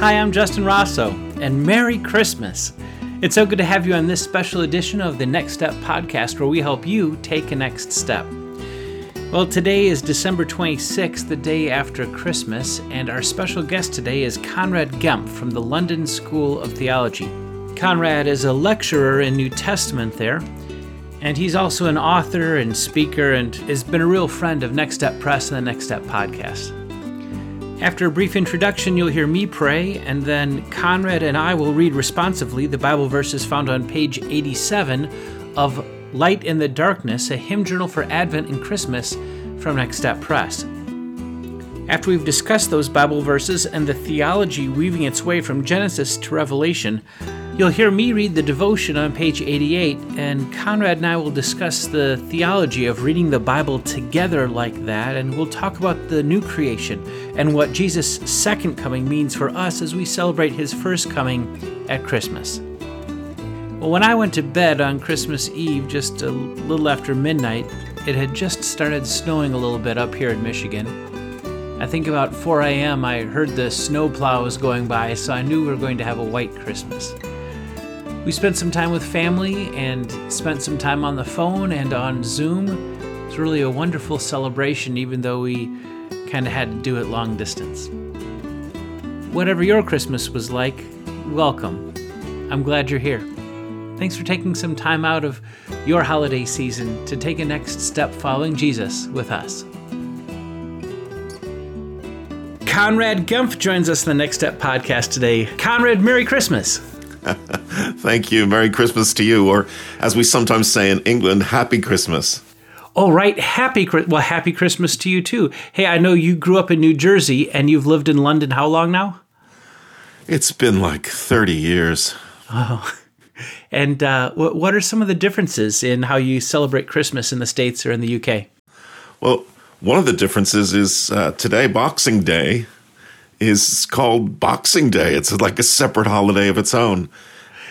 Hi, I'm Justin Rossow, and Merry Christmas! It's so good to have you on this special edition of the Next Step podcast where we help you take a next step. Well, today is December 26th, the day after Christmas, and our special guest today is Conrad Gempf from the London School of Theology. Conrad is a lecturer in New Testament there, and he's also an author and speaker and has been a real friend of Next Step Press and the Next Step podcast. After a brief introduction, you'll hear me pray, and then Conrad and I will read responsively the Bible verses found on page 87 of Light in the Darkness, a hymn journal for Advent and Christmas from Next Step Press. After we've discussed those Bible verses and the theology weaving its way from Genesis to Revelation, You'll hear me read the devotion on page 88, and Conrad and I will discuss the theology of reading the Bible together like that, and we'll talk about the new creation and what Jesus' second coming means for us as we celebrate his first coming at Christmas. Well, when I went to bed on Christmas Eve, just a little after midnight, it had just started snowing a little bit up here in Michigan. I think about 4 a.m., I heard the snow plows going by, so I knew we were going to have a white Christmas. We spent some time with family and spent some time on the phone and on Zoom. It's really a wonderful celebration, even though we kind of had to do it long distance. Whatever your Christmas was like, welcome. I'm glad you're here. Thanks for taking some time out of your holiday season to take a next step following Jesus with us. Conrad Gempf joins us in the Next Step podcast today. Conrad, Merry Christmas. Thank you. Merry Christmas to you, or as we sometimes say in England, Happy Christmas. Oh, right. Happy well, happy Christmas to you too. Hey, I know you grew up in New Jersey and you've lived in London how long now? It's been like 30 years. Oh. And uh, what are some of the differences in how you celebrate Christmas in the States or in the UK? Well, one of the differences is uh, today, Boxing Day, is called Boxing Day. It's like a separate holiday of its own.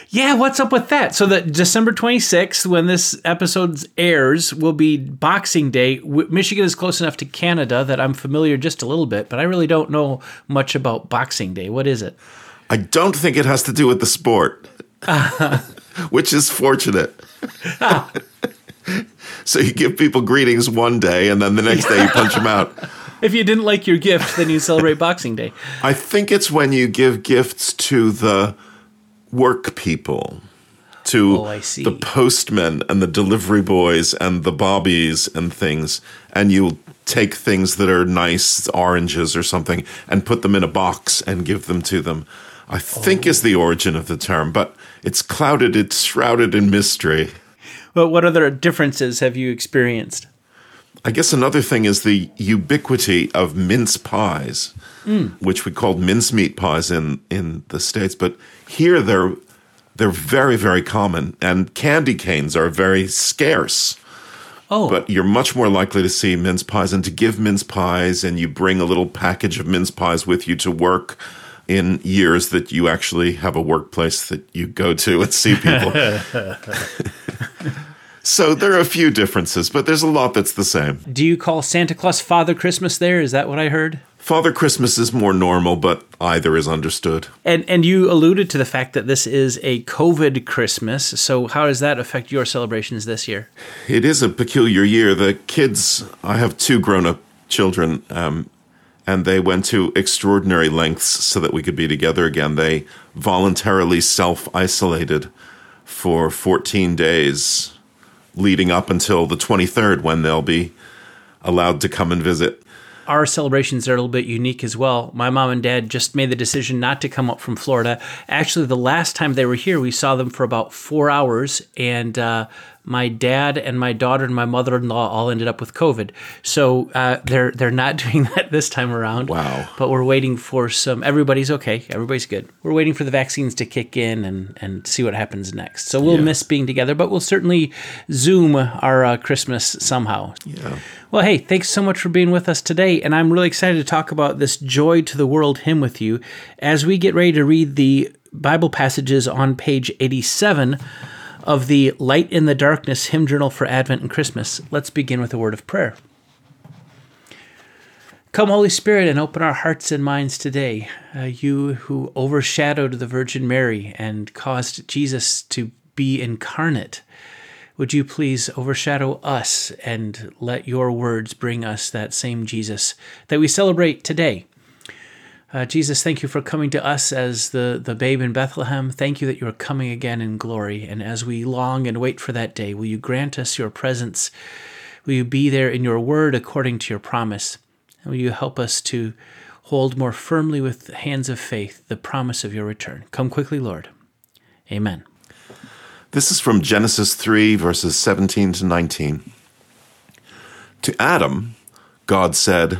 Yeah, what's up with that? So that December 26th, when this episode airs, will be Boxing Day. Michigan is close enough to Canada that I'm familiar just a little bit, but I really don't know much about Boxing Day. What is it? I don't think it has to do with the sport, which is fortunate. so you give people greetings one day, and then the next day you punch them out if you didn't like your gift, then you celebrate Boxing Day. I think it's when you give gifts to the work people, to oh, the postmen and the delivery boys and the bobbies and things, and you'll take things that are nice, oranges or something, and put them in a box and give them to them. I think oh. is the origin of the term, but it's clouded, it's shrouded in mystery. Well, what other differences have you experienced? I guess another thing is the ubiquity of mince pies, mm. which we called mincemeat pies in, in the States. But here they're, they're very, very common, and candy canes are very scarce. Oh. But you're much more likely to see mince pies and to give mince pies, and you bring a little package of mince pies with you to work in years that you actually have a workplace that you go to and see people. So there are a few differences, but there's a lot that's the same. Do you call Santa Claus Father Christmas there? Is that what I heard? Father Christmas is more normal, but either is understood. And and you alluded to the fact that this is a COVID Christmas. So how does that affect your celebrations this year? It is a peculiar year. The kids, I have two grown-up children, um, and they went to extraordinary lengths so that we could be together again. They voluntarily self-isolated for 14 days leading up until the 23rd when they'll be allowed to come and visit. Our celebrations are a little bit unique as well. My mom and dad just made the decision not to come up from Florida. Actually, the last time they were here, we saw them for about four hours, and uh, my dad and my daughter and my mother-in-law all ended up with COVID. So uh, they're they're not doing that this time around. Wow! But we're waiting for some. Everybody's okay. Everybody's good. We're waiting for the vaccines to kick in and and see what happens next. So we'll yeah. miss being together, but we'll certainly Zoom our uh, Christmas somehow. Yeah. Well, hey, thanks so much for being with us today, and I'm really excited to talk about this "Joy to the World" hymn with you as we get ready to read the Bible passages on page 87 of the Light in the Darkness hymn journal for Advent and Christmas, let's begin with a word of prayer. Come, Holy Spirit, and open our hearts and minds today. Uh, you who overshadowed the Virgin Mary and caused Jesus to be incarnate, would you please overshadow us and let your words bring us that same Jesus that we celebrate today? Uh, Jesus, thank you for coming to us as the, the babe in Bethlehem. Thank you that you are coming again in glory. And as we long and wait for that day, will you grant us your presence? Will you be there in your word according to your promise? And will you help us to hold more firmly with hands of faith the promise of your return? Come quickly, Lord. Amen. This is from Genesis 3, verses 17 to 19. To Adam, God said,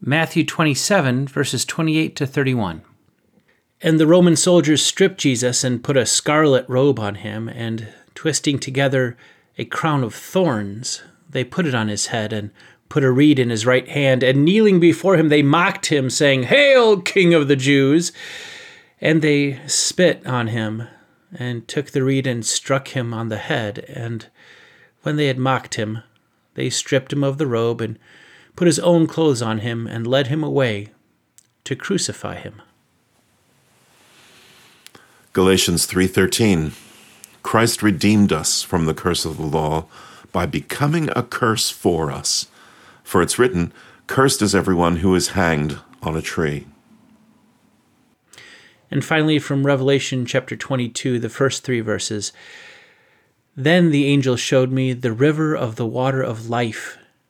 Matthew 27, verses 28 to 31. And the Roman soldiers stripped Jesus and put a scarlet robe on him, and twisting together a crown of thorns, they put it on his head and put a reed in his right hand. And kneeling before him, they mocked him, saying, Hail, King of the Jews! And they spit on him and took the reed and struck him on the head. And when they had mocked him, they stripped him of the robe and put his own clothes on him and led him away to crucify him. Galatians 3:13 Christ redeemed us from the curse of the law by becoming a curse for us. For it's written, cursed is everyone who is hanged on a tree. And finally, from Revelation chapter 22, the first three verses Then the angel showed me the river of the water of life,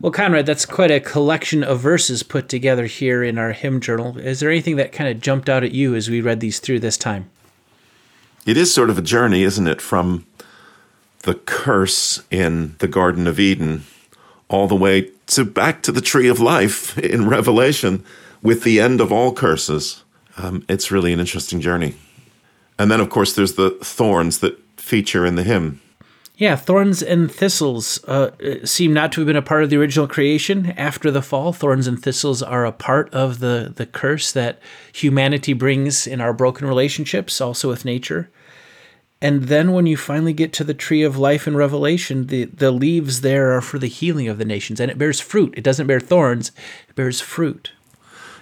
Well, Conrad, that's quite a collection of verses put together here in our hymn journal. Is there anything that kind of jumped out at you as we read these through this time? It is sort of a journey, isn't it, from the curse in the Garden of Eden all the way to back to the tree of life in Revelation with the end of all curses. Um, it's really an interesting journey. And then, of course, there's the thorns that feature in the hymn. Yeah, thorns and thistles uh, seem not to have been a part of the original creation. After the fall, thorns and thistles are a part of the, the curse that humanity brings in our broken relationships, also with nature. And then when you finally get to the tree of life in Revelation, the, the leaves there are for the healing of the nations, and it bears fruit. It doesn't bear thorns, it bears fruit.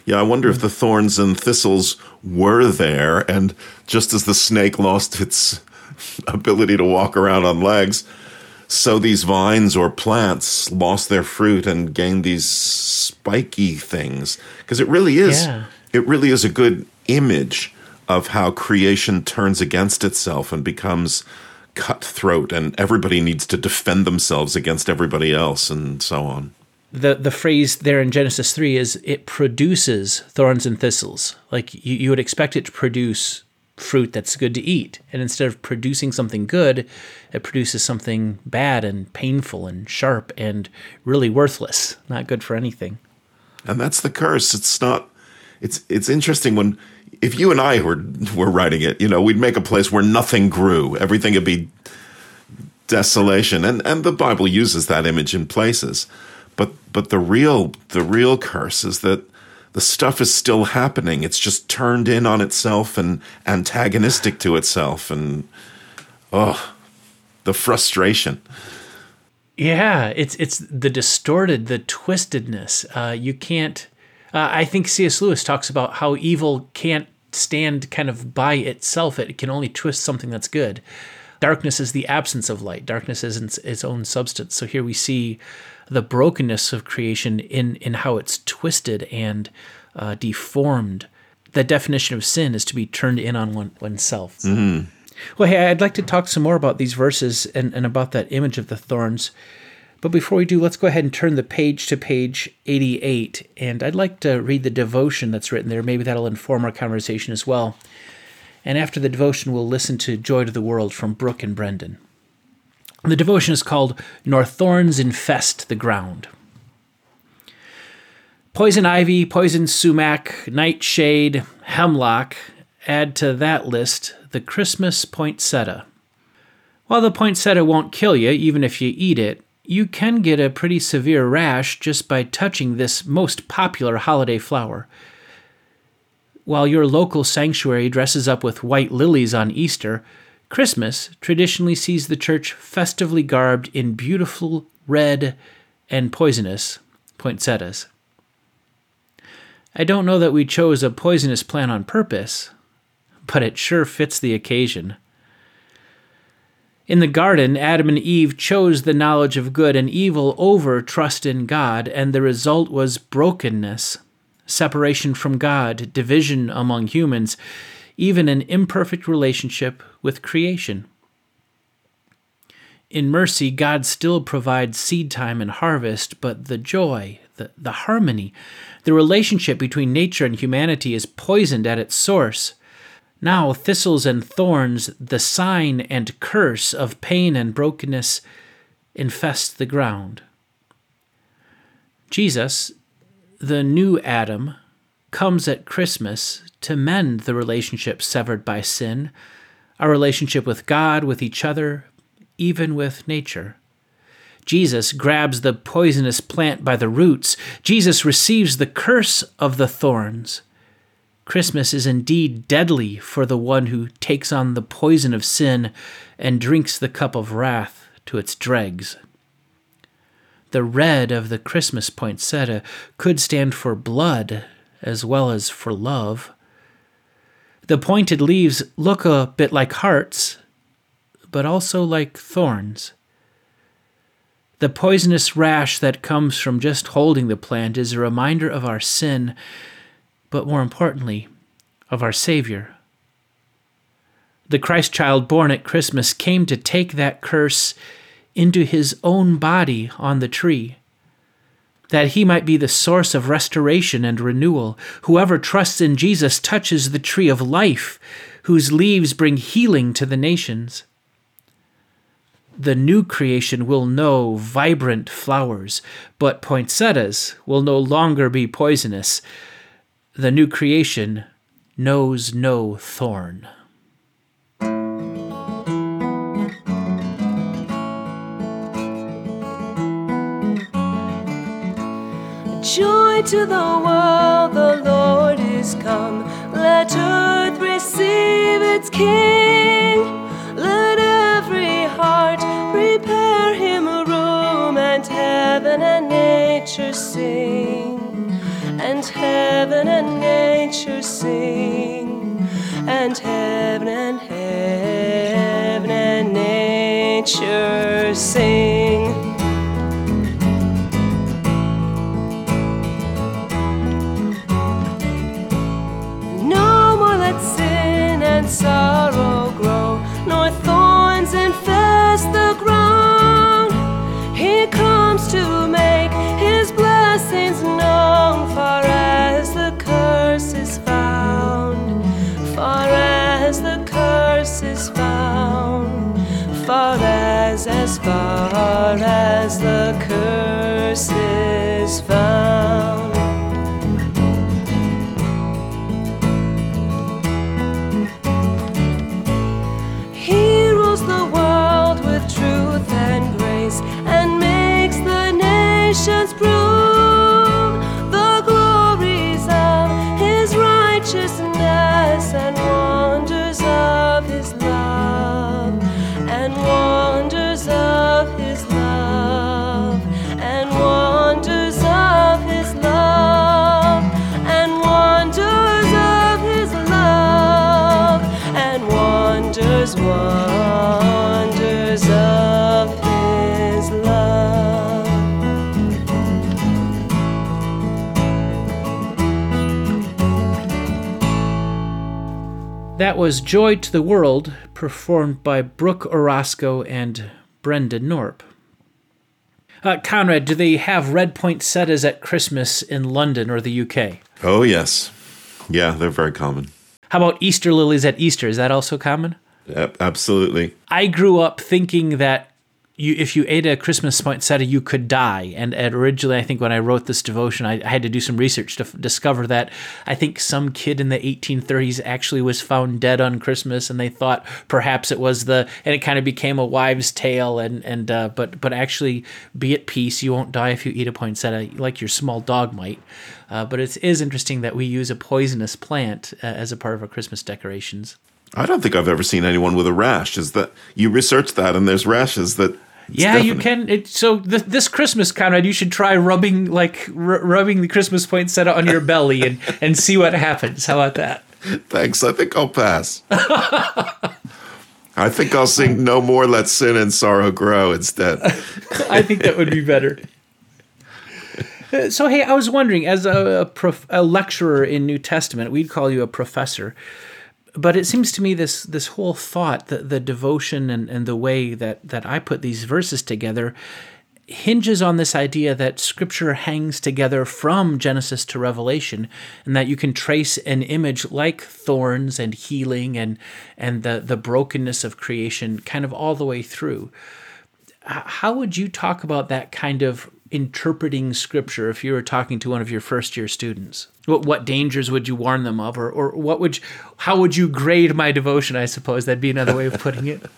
Yeah, I wonder if the thorns and thistles were there, and just as the snake lost its ability to walk around on legs, so these vines or plants lost their fruit and gained these spiky things. Because it really is, yeah. it really is a good image of how creation turns against itself and becomes cutthroat and everybody needs to defend themselves against everybody else and so on. The the phrase there in Genesis 3 is it produces thorns and thistles. Like you, you would expect it to produce fruit that's good to eat. And instead of producing something good, it produces something bad and painful and sharp and really worthless, not good for anything. And that's the curse. It's not it's it's interesting when if you and I were were writing it, you know, we'd make a place where nothing grew. Everything would be desolation. And and the Bible uses that image in places. But but the real the real curse is that the stuff is still happening. It's just turned in on itself and antagonistic to itself and oh the frustration. Yeah, it's it's the distorted, the twistedness. Uh, you can't uh, I think C.S. Lewis talks about how evil can't stand kind of by itself, it can only twist something that's good. Darkness is the absence of light, darkness isn't its own substance. So here we see the brokenness of creation in, in how it's twisted and uh, deformed. The definition of sin is to be turned in on one, oneself. Mm-hmm. Well, hey, I'd like to talk some more about these verses and, and about that image of the thorns. But before we do, let's go ahead and turn the page to page 88. And I'd like to read the devotion that's written there. Maybe that'll inform our conversation as well. And after the devotion, we'll listen to Joy to the World from Brooke and Brendan. The devotion is called Nor Thorns Infest the Ground. Poison ivy, poison sumac, nightshade, hemlock, add to that list the Christmas poinsettia. While the poinsettia won't kill you, even if you eat it, you can get a pretty severe rash just by touching this most popular holiday flower. While your local sanctuary dresses up with white lilies on Easter, Christmas traditionally sees the church festively garbed in beautiful red and poisonous poinsettias. I don't know that we chose a poisonous plant on purpose, but it sure fits the occasion. In the garden, Adam and Eve chose the knowledge of good and evil over trust in God, and the result was brokenness, separation from God, division among humans, even an imperfect relationship with creation. In mercy, God still provides seed time and harvest, but the joy, the, the harmony, the relationship between nature and humanity is poisoned at its source. Now, thistles and thorns, the sign and curse of pain and brokenness, infest the ground. Jesus, the new Adam, comes at Christmas to mend the relationship severed by sin, our relationship with God, with each other, even with nature. Jesus grabs the poisonous plant by the roots. Jesus receives the curse of the thorns. Christmas is indeed deadly for the one who takes on the poison of sin and drinks the cup of wrath to its dregs. The red of the Christmas poinsettia uh, could stand for blood as well as for love. The pointed leaves look a bit like hearts, but also like thorns. The poisonous rash that comes from just holding the plant is a reminder of our sin but more importantly, of our Savior. The Christ child born at Christmas came to take that curse into his own body on the tree, that he might be the source of restoration and renewal. Whoever trusts in Jesus touches the tree of life, whose leaves bring healing to the nations. The new creation will know vibrant flowers, but poinsettias will no longer be poisonous the new creation knows no thorn. Joy to the world, the Lord is come. Let earth receive its King. Let every heart prepare him a room, and heaven and nature sing and heaven and nature sing, and heaven and heaven and nature sing. Far as the curse was Joy to the World, performed by Brooke Orozco and Brenda Norp. Uh, Conrad, do they have red poinsettias at Christmas in London or the UK? Oh, yes. Yeah, they're very common. How about Easter lilies at Easter? Is that also common? A- absolutely. I grew up thinking that you, if you ate a Christmas poinsettia, you could die. And, originally, I think when I wrote this devotion, I, I had to do some research to f- discover that I think some kid in the 1830s actually was found dead on Christmas, and they thought perhaps it was the, and it kind of became a wives' tale. And and uh, but but actually, be at peace. You won't die if you eat a poinsettia, like your small dog might. Uh, but it is interesting that we use a poisonous plant uh, as a part of our Christmas decorations. I don't think I've ever seen anyone with a rash. Is that you researched that and there's rashes that it's yeah, you can. It, so th- this Christmas, Conrad, you should try rubbing like r- rubbing the Christmas poinsettia on your belly and and see what happens. How about that? Thanks. I think I'll pass. I think I'll sing No More Let Sin and Sorrow Grow instead. I think that would be better. So hey, I was wondering, as a, a, prof, a lecturer in New Testament, we'd call you a professor, but it seems to me this this whole thought, the, the devotion and, and the way that that I put these verses together, hinges on this idea that Scripture hangs together from Genesis to Revelation, and that you can trace an image like thorns and healing and and the the brokenness of creation, kind of all the way through. How would you talk about that kind of interpreting scripture if you were talking to one of your first year students what, what dangers would you warn them of or, or what would you, how would you grade my devotion i suppose that'd be another way of putting it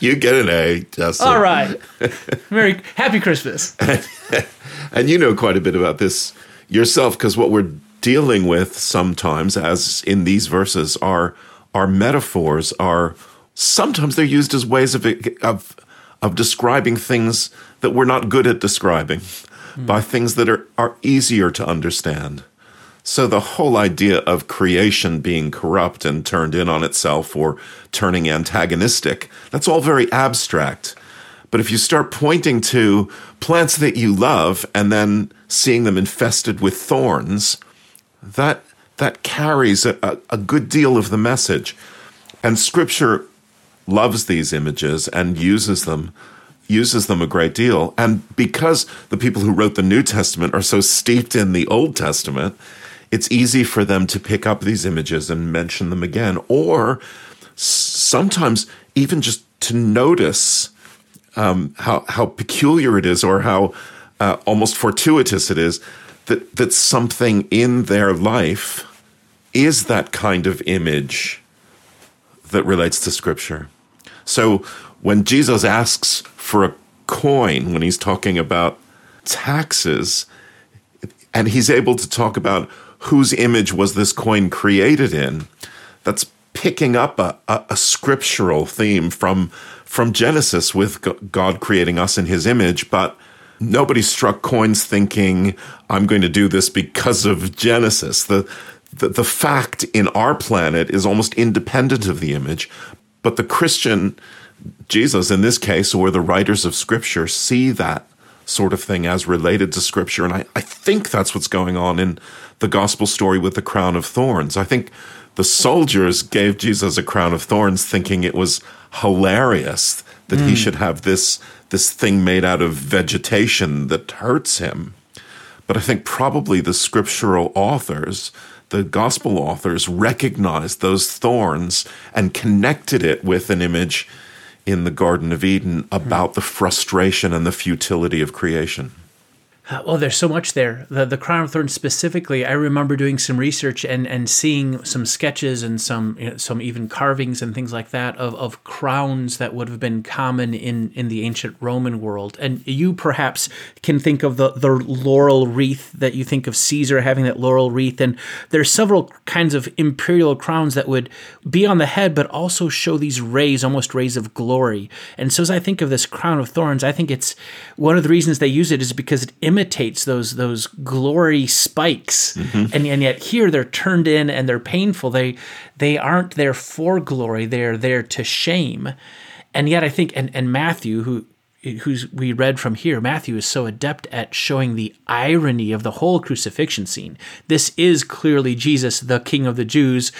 You get an A, Justin. all right merry happy christmas And you know quite a bit about this yourself because what we're dealing with sometimes, as in these verses, are are metaphors. Are sometimes they're used as ways of of of describing things that we're not good at describing hmm. by things that are are easier to understand. So the whole idea of creation being corrupt and turned in on itself or turning antagonistic, that's all very abstract. But if you start pointing to plants that you love and then seeing them infested with thorns, that that carries a, a, a good deal of the message. And scripture loves these images and uses them uses them a great deal. And because the people who wrote the New Testament are so steeped in the Old Testament, it's easy for them to pick up these images and mention them again or sometimes even just to notice um, how how peculiar it is, or how uh, almost fortuitous it is that that something in their life is that kind of image that relates to Scripture. So when Jesus asks for a coin, when he's talking about taxes, and he's able to talk about whose image was this coin created in, that's picking up a, a, a scriptural theme from from Genesis with God creating us in His image, but nobody struck coins thinking I'm going to do this because of Genesis. The the, the fact in our planet is almost independent of the image, but the Christian Jesus in this case, or the writers of Scripture, see that sort of thing as related to Scripture, and I, I think that's what's going on in the gospel story with the crown of thorns. I think the soldiers gave Jesus a crown of thorns thinking it was hilarious that he mm. should have this this thing made out of vegetation that hurts him. But I think probably the scriptural authors, the gospel authors, recognized those thorns and connected it with an image in the Garden of Eden about the frustration and the futility of creation. Well, there's so much there. The the crown of thorns specifically. I remember doing some research and, and seeing some sketches and some you know, some even carvings and things like that of, of crowns that would have been common in, in the ancient Roman world. And you perhaps can think of the, the laurel wreath that you think of Caesar having that laurel wreath. And there's several kinds of imperial crowns that would be on the head, but also show these rays, almost rays of glory. And so as I think of this crown of thorns, I think it's one of the reasons they use it is because it imitates those those glory spikes, mm-hmm. and and yet here they're turned in and they're painful. They they aren't there for glory; they're there to shame. And yet I think and and Matthew who. Who's we read from here? Matthew is so adept at showing the irony of the whole crucifixion scene. This is clearly Jesus, the King of the Jews,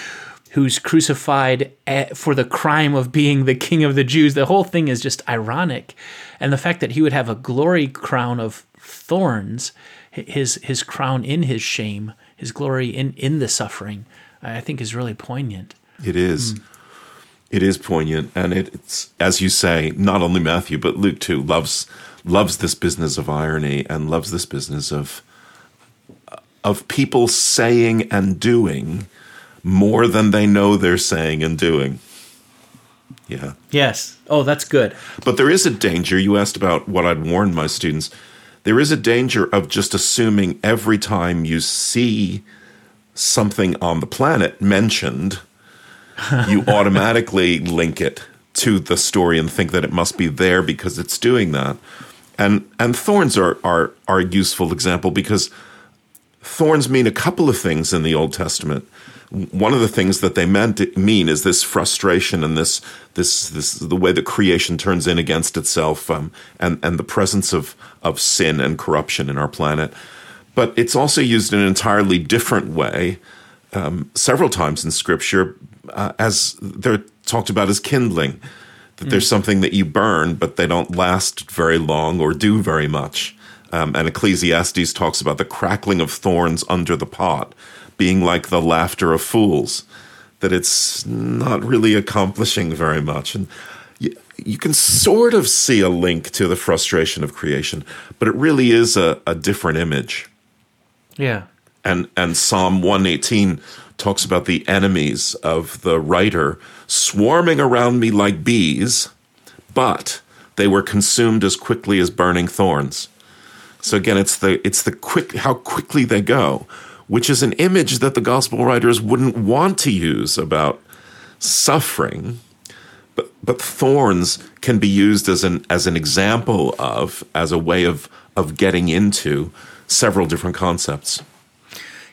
who's crucified eh, for the crime of being the king of the Jews. The whole thing is just ironic. And the fact that he would have a glory crown of thorns, his his crown in his shame, his glory in in the suffering, I think is really poignant. It is. Hmm. It is poignant, and it, it's as you say. Not only Matthew, but Luke too loves loves this business of irony and loves this business of of people saying and doing more than they know they're saying and doing. Yeah. Yes. Oh, that's good. But there is a danger. You asked about what I'd warned my students. There is a danger of just assuming every time you see something on the planet mentioned, you automatically link it to the story and think that it must be there because it's doing that. And and thorns are are are a useful example because thorns mean a couple of things in the Old Testament. One of the things that they meant mean is this frustration and this this this the way that creation turns in against itself, um, and and the presence of of sin and corruption in our planet. But it's also used in an entirely different way um, several times in Scripture, uh, as they're talked about as kindling. That there's something that you burn, but they don't last very long or do very much. Um, and Ecclesiastes talks about the crackling of thorns under the pot being like the laughter of fools, that it's not really accomplishing very much. And you, you can sort of see a link to the frustration of creation, but it really is a, a different image. Yeah. And, and Psalm 118 talks about the enemies of the writer swarming around me like bees, but they were consumed as quickly as burning thorns. So again, it's the it's the quick how quickly they go, which is an image that the gospel writers wouldn't want to use about suffering. But but thorns can be used as an as an example of as a way of of getting into several different concepts.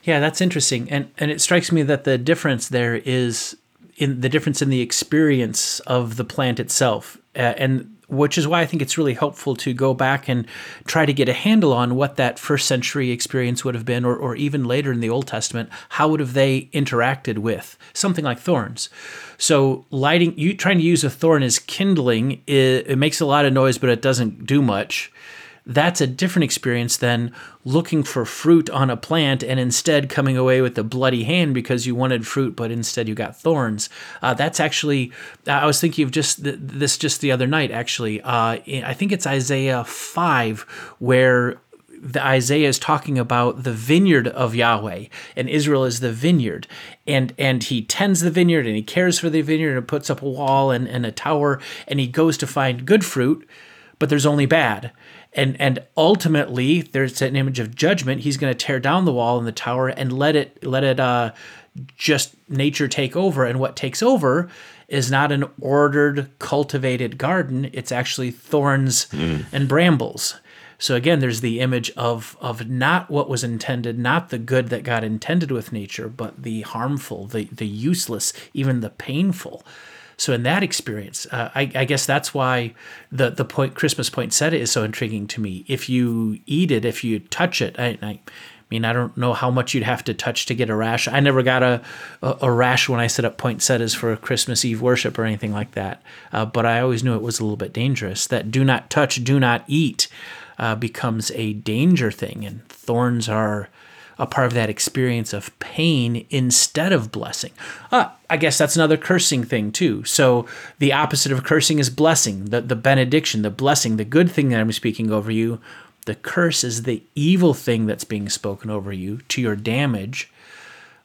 Yeah, that's interesting, and and it strikes me that the difference there is in the difference in the experience of the plant itself, uh, and which is why I think it's really helpful to go back and try to get a handle on what that first century experience would have been, or, or even later in the Old Testament, how would have they interacted with something like thorns? So lighting, you trying to use a thorn as kindling, it, it makes a lot of noise, but it doesn't do much that's a different experience than looking for fruit on a plant and instead coming away with a bloody hand because you wanted fruit, but instead you got thorns. Uh, that's actually, I was thinking of just th- this just the other night, actually. Uh, I think it's Isaiah 5, where the Isaiah is talking about the vineyard of Yahweh, and Israel is the vineyard, and and he tends the vineyard and he cares for the vineyard and puts up a wall and, and a tower, and he goes to find good fruit, but there's only bad and and ultimately there's an image of judgment. He's going to tear down the wall and the tower and let it let it uh just nature take over. And what takes over is not an ordered cultivated garden. It's actually thorns mm. and brambles. So again there's the image of of not what was intended not the good that god intended with nature but the harmful the the useless even the painful so in that experience, uh, I, I, guess that's why the the point Christmas poinsettia is so intriguing to me. If you eat it, if you touch it, I, I mean, I don't know how much you'd have to touch to get a rash. I never got a, a, a rash when I set up poinsettias for Christmas Eve worship or anything like that. Uh, but I always knew it was a little bit dangerous. That do not touch, do not eat uh, becomes a danger thing, and thorns are a part of that experience of pain instead of blessing. Uh, I guess that's another cursing thing too. So the opposite of cursing is blessing, the, the benediction, the blessing, the good thing that I'm speaking over you. The curse is the evil thing that's being spoken over you to your damage.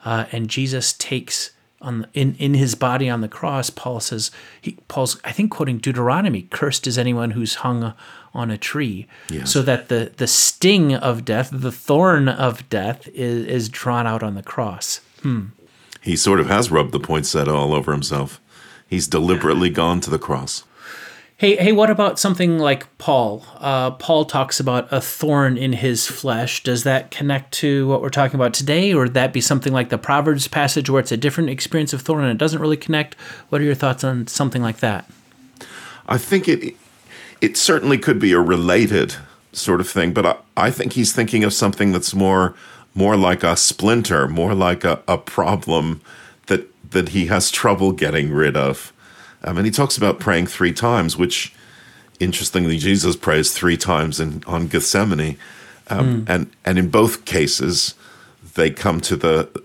Uh, and Jesus takes on in in his body on the cross. Paul says he Paul's I think quoting Deuteronomy, "Cursed is anyone who's hung on a tree," yes. so that the the sting of death, the thorn of death, is is drawn out on the cross. Hmm. He sort of has rubbed the poinsettia all over himself. He's deliberately gone to the cross. Hey, hey, what about something like Paul? Uh, Paul talks about a thorn in his flesh. Does that connect to what we're talking about today, or would that be something like the Proverbs passage where it's a different experience of thorn and it doesn't really connect? What are your thoughts on something like that? I think it it certainly could be a related sort of thing, but I, I think he's thinking of something that's more more like a splinter, more like a, a problem that that he has trouble getting rid of. Um, and he talks about praying three times, which interestingly Jesus prays three times in on Gethsemane, um, and and in both cases they come to the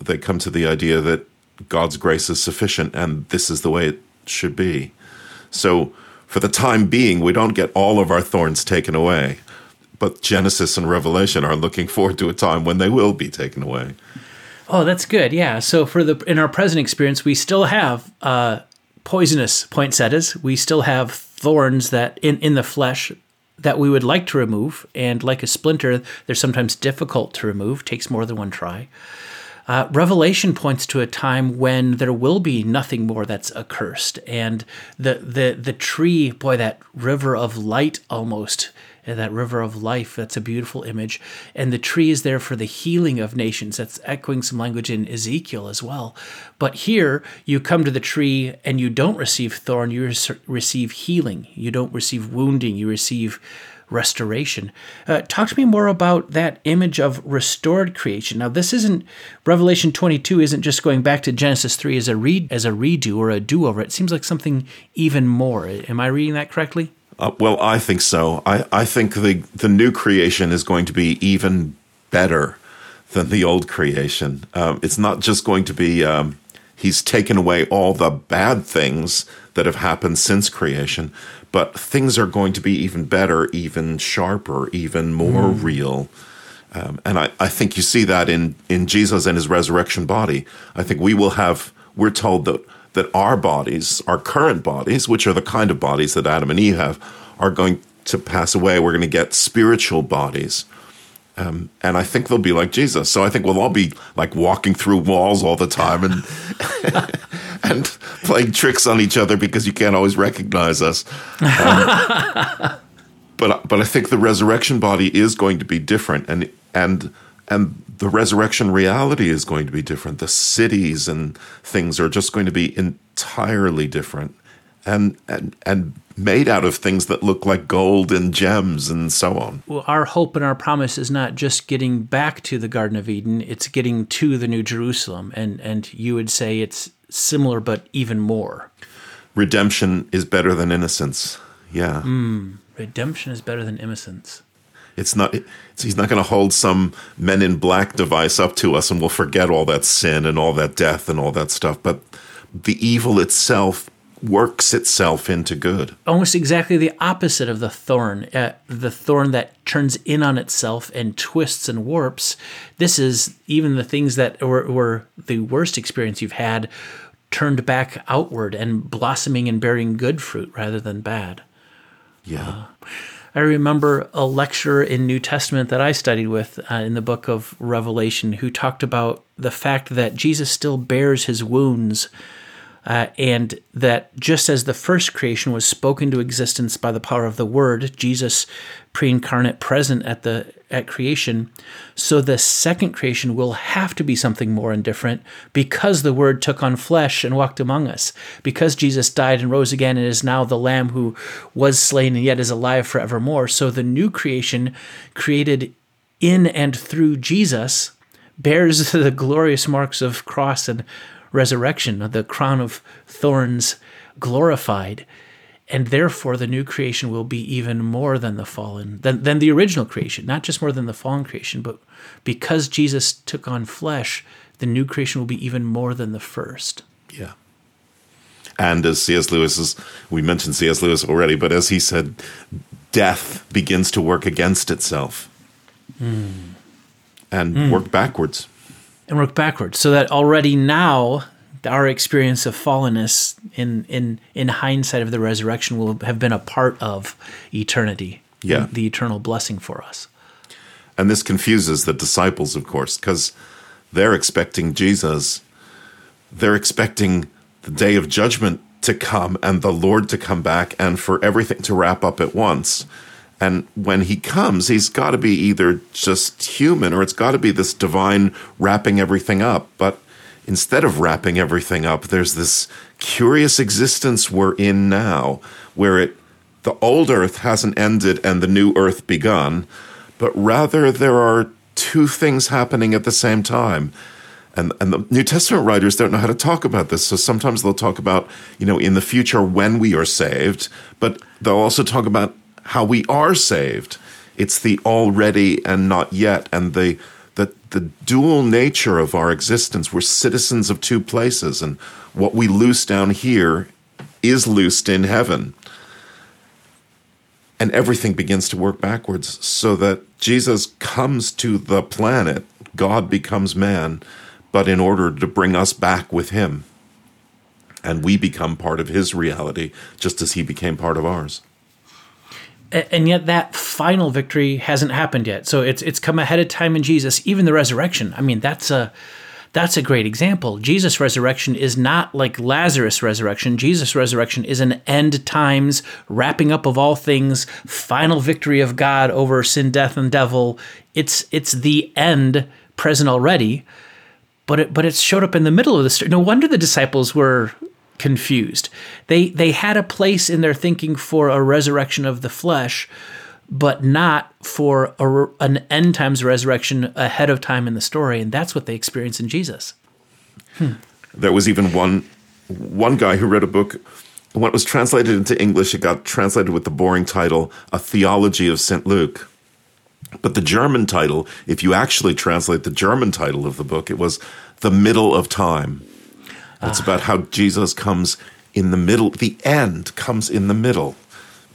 they come to the idea that God's grace is sufficient and this is the way it should be. So for the time being, we don't get all of our thorns taken away. But Genesis and Revelation are looking forward to a time when they will be taken away. Oh, that's good. Yeah. So for the in our present experience, we still have uh, poisonous poinsettias. We still have thorns that in in the flesh that we would like to remove, and like a splinter, they're sometimes difficult to remove. Takes more than one try. Uh, Revelation points to a time when there will be nothing more that's accursed, and the the the tree, boy, that river of light almost, uh, that river of life. That's a beautiful image, and the tree is there for the healing of nations. That's echoing some language in Ezekiel as well. But here, you come to the tree and you don't receive thorn; you receive healing. You don't receive wounding. You receive restoration. Uh, talk to me more about that image of restored creation. Now, this isn't Revelation 22 isn't just going back to Genesis 3 as a read as a redo or a do-over. It seems like something even more. Am I reading that correctly? Uh, well, I think so. I, I think the the new creation is going to be even better than the old creation. Um, it's not just going to be um, he's taken away all the bad things that have happened since creation, but things are going to be even better, even sharper, even more mm. real. Um, and I, I think you see that in, in Jesus and his resurrection body. I think we will have, we're told that, that our bodies, our current bodies, which are the kind of bodies that Adam and Eve have, are going to pass away. We're going to get spiritual bodies. Um, and I think they'll be like Jesus. So I think we'll all be like walking through walls all the time and and playing tricks on each other because you can't always recognize us. Um, but but I think the resurrection body is going to be different, and and and the resurrection reality is going to be different. The cities and things are just going to be entirely different, and and and made out of things that look like gold and gems and so on. Well, our hope and our promise is not just getting back to the Garden of Eden, it's getting to the New Jerusalem. And, and you would say it's similar, but even more. Redemption is better than innocence. Yeah. Mm, redemption is better than innocence. It's not. It's, he's not going to hold some Men in Black device up to us, and we'll forget all that sin and all that death and all that stuff. But the evil itself works itself into good. Almost exactly the opposite of the thorn, uh, the thorn that turns in on itself and twists and warps. This is even the things that were, were the worst experience you've had turned back outward and blossoming and bearing good fruit rather than bad. Yeah. Uh, I remember a lecturer in New Testament that I studied with uh, in the book of Revelation who talked about the fact that Jesus still bears his wounds uh, and that just as the first creation was spoken to existence by the power of the Word, Jesus pre-incarnate present at the at creation, so the second creation will have to be something more and different because the Word took on flesh and walked among us, because Jesus died and rose again and is now the Lamb who was slain and yet is alive forevermore. So the new creation, created in and through Jesus, bears the glorious marks of cross and resurrection, the crown of thorns glorified. And therefore, the new creation will be even more than the fallen, than, than the original creation, not just more than the fallen creation, but because Jesus took on flesh, the new creation will be even more than the first. Yeah. And as C.S. Lewis is, we mentioned C.S. Lewis already, but as he said, death begins to work against itself mm. and mm. work backwards and work backwards so that already now our experience of fallenness in in in hindsight of the resurrection will have been a part of eternity yeah. the eternal blessing for us. And this confuses the disciples of course because they're expecting jesus they're expecting the day of judgment to come and the lord to come back and for everything to wrap up at once and when he comes, he's got to be either just human or it's got to be this divine wrapping everything up. But instead of wrapping everything up, there's this curious existence we're in now where it the old earth hasn't ended and the new earth begun, but rather there are two things happening at the same time. And, and the New Testament writers don't know how to talk about this. So sometimes they'll talk about, you know, in the future when we are saved, but they'll also talk about how we are saved. It's the already and not yet, and the the, the dual nature of our existence. We're citizens of two places, and what we loose down here is loosed in heaven. And everything begins to work backwards so that Jesus comes to the planet, God becomes man, but in order to bring us back with him. And we become part of his reality, just as he became part of ours. And yet that final victory hasn't happened yet. So it's it's come ahead of time in Jesus. Even the resurrection. I mean, that's a that's a great example. Jesus' resurrection is not like Lazarus' resurrection. Jesus' resurrection is an end times wrapping up of all things, final victory of God over sin, death, and devil. It's it's the end present already, but it but it showed up in the middle of the story. No wonder the disciples were confused. They they had a place in their thinking for a resurrection of the flesh, but not for a, an end times resurrection ahead of time in the story, and that's what they experience in Jesus. Hmm. There was even one one guy who wrote a book. When it was translated into English, it got translated with the boring title "A Theology of Saint Luke." But the German title, if you actually translate the German title of the book, it was "The Middle of Time." It's about how Jesus comes in the middle. The end comes in the middle.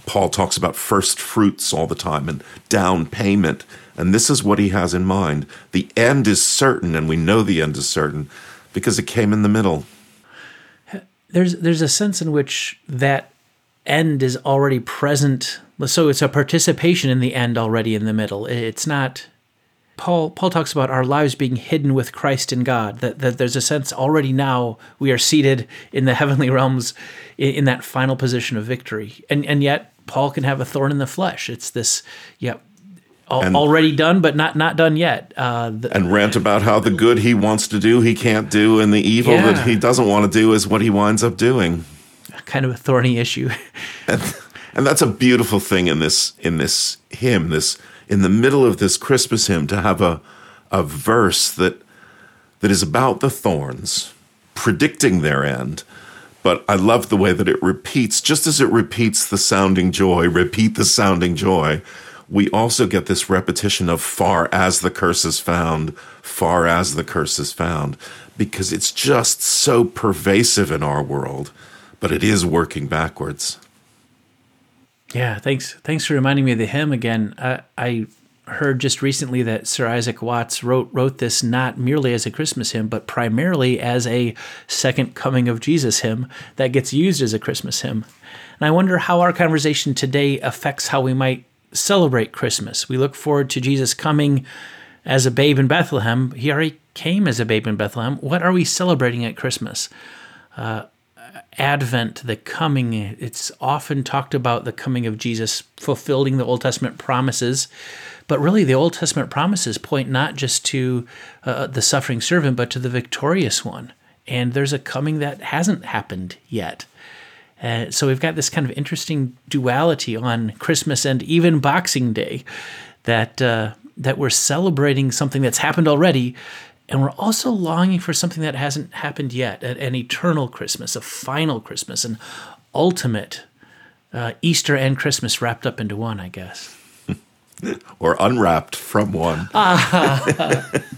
Paul talks about first fruits all the time and down payment. And this is what he has in mind. The end is certain, and we know the end is certain because it came in the middle. There's there's a sense in which that end is already present. So it's a participation in the end already in the middle. It's not Paul Paul talks about our lives being hidden with Christ in God. That that there's a sense already now we are seated in the heavenly realms in, in that final position of victory. And and yet Paul can have a thorn in the flesh. It's this yeah al- And- already done but not not done yet. Uh, the, And rant about how the good he wants to do, he can't do, and the evil Yeah. that he doesn't want to do is what he winds up doing. kind of a thorny issue. And that's a beautiful thing in this in this hymn, this in the middle of this Christmas hymn to have a a verse that that is about the thorns, predicting their end. But I love the way that it repeats, just as it repeats the sounding joy, repeat the sounding joy. We also get this repetition of far as the curse is found, far as the curse is found, because it's just so pervasive in our world, but it is working backwards. Yeah, thanks. Thanks for reminding me of the hymn again. I, I heard just recently that Sir Isaac Watts wrote wrote this not merely as a Christmas hymn, but primarily as a second coming of Jesus hymn that gets used as a Christmas hymn. And I wonder how our conversation today affects how we might celebrate Christmas. We look forward to Jesus coming as a babe in Bethlehem. He already came as a babe in Bethlehem. What are we celebrating at Christmas? Uh, Advent, the coming, it's often talked about the coming of Jesus fulfilling the Old Testament promises. But really, the Old Testament promises point not just to uh, the suffering servant, but to the victorious one. And there's a coming that hasn't happened yet. Uh, so we've got this kind of interesting duality on Christmas and even Boxing Day that uh, that we're celebrating something that's happened already, and we're also longing for something that hasn't happened yet an, an eternal Christmas, a final Christmas, an ultimate uh, Easter and Christmas wrapped up into one, I guess. or unwrapped from one.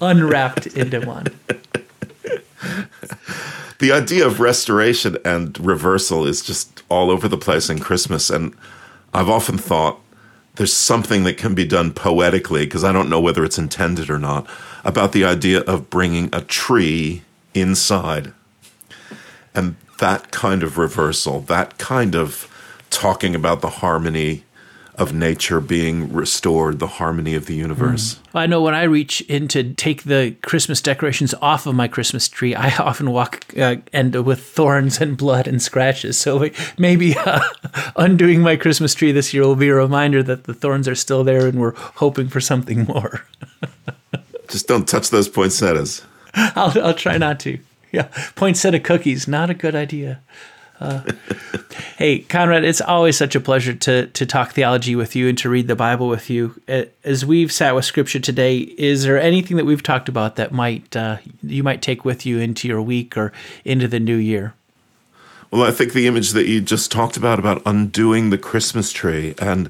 Unwrapped into one. the idea of restoration and reversal is just all over the place in Christmas. And I've often thought there's something that can be done poetically, because I don't know whether it's intended or not, about the idea of bringing a tree inside. And that kind of reversal, that kind of talking about the harmony of nature being restored, the harmony of the universe. Well, I know when I reach in to take the Christmas decorations off of my Christmas tree, I often walk uh, and with thorns and blood and scratches. So maybe uh, undoing my Christmas tree this year will be a reminder that the thorns are still there and we're hoping for something more. Just don't touch those poinsettias. I'll, I'll try not to. Yeah, poinsettia cookies, not a good idea. Uh, hey, Conrad, it's always such a pleasure to to talk theology with you and to read the Bible with you. As we've sat with Scripture today, is there anything that we've talked about that might uh, you might take with you into your week or into the new year? Well, I think the image that you just talked about about undoing the Christmas tree and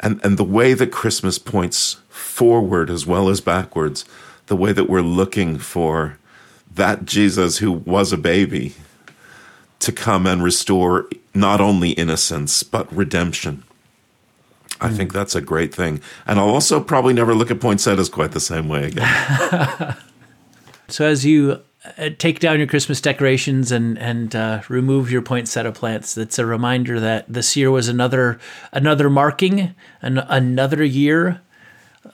and and the way that Christmas points forward as well as backwards, the way that we're looking for that Jesus who was a baby to come and restore not only innocence but redemption. I mm. think that's a great thing. And I'll also probably never look at poinsettias quite the same way again. so as you uh, take down your Christmas decorations and and uh, remove your poinsettia plants. That's a reminder that this year was another another marking, an, another year,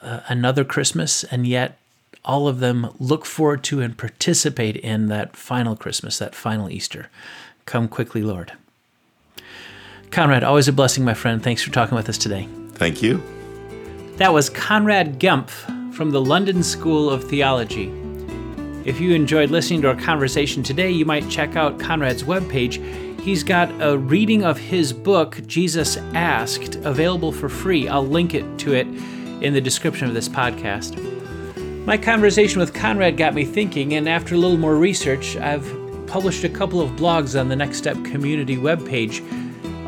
uh, another Christmas, and yet all of them look forward to and participate in that final Christmas, that final Easter. Come quickly, Lord. Conrad, always a blessing, my friend. Thanks for talking with us today. Thank you. That was Conrad Gempf from the London School of Theology. If you enjoyed listening to our conversation today, you might check out Conrad's webpage. He's got a reading of his book, Jesus Asked, available for free. I'll link it to it in the description of this podcast. My conversation with Conrad got me thinking, and after a little more research, I've published a couple of blogs on the Next Step community webpage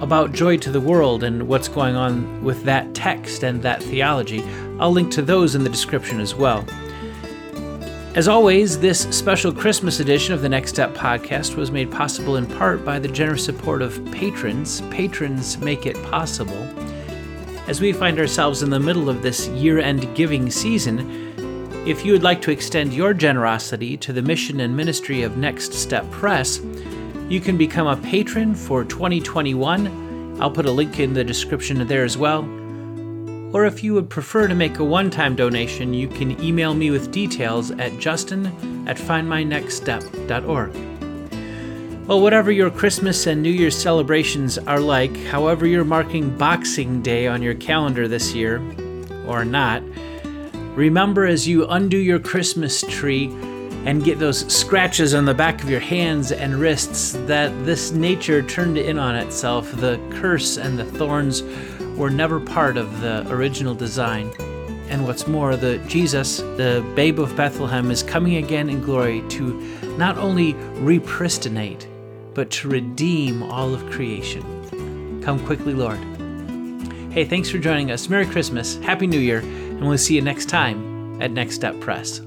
about Joy to the World and what's going on with that text and that theology. I'll link to those in the description as well. As always, this special Christmas edition of the Next Step podcast was made possible in part by the generous support of patrons. Patrons make it possible. As we find ourselves in the middle of this year end giving season, if you would like to extend your generosity to the mission and ministry of Next Step Press, you can become a patron for 2021. I'll put a link in the description there as well or if you would prefer to make a one time donation, you can email me with details at justin at findmynextstep.org. Well, whatever your Christmas and New Year's celebrations are like, however you're marking Boxing Day on your calendar this year, or not, remember as you undo your Christmas tree and get those scratches on the back of your hands and wrists that this nature turned in on itself, the curse and the thorns were never part of the original design. And what's more, the Jesus, the babe of Bethlehem, is coming again in glory to not only repristinate, but to redeem all of creation. Come quickly, Lord. Hey, thanks for joining us. Merry Christmas, Happy New Year, and we'll see you next time at Next Step Press.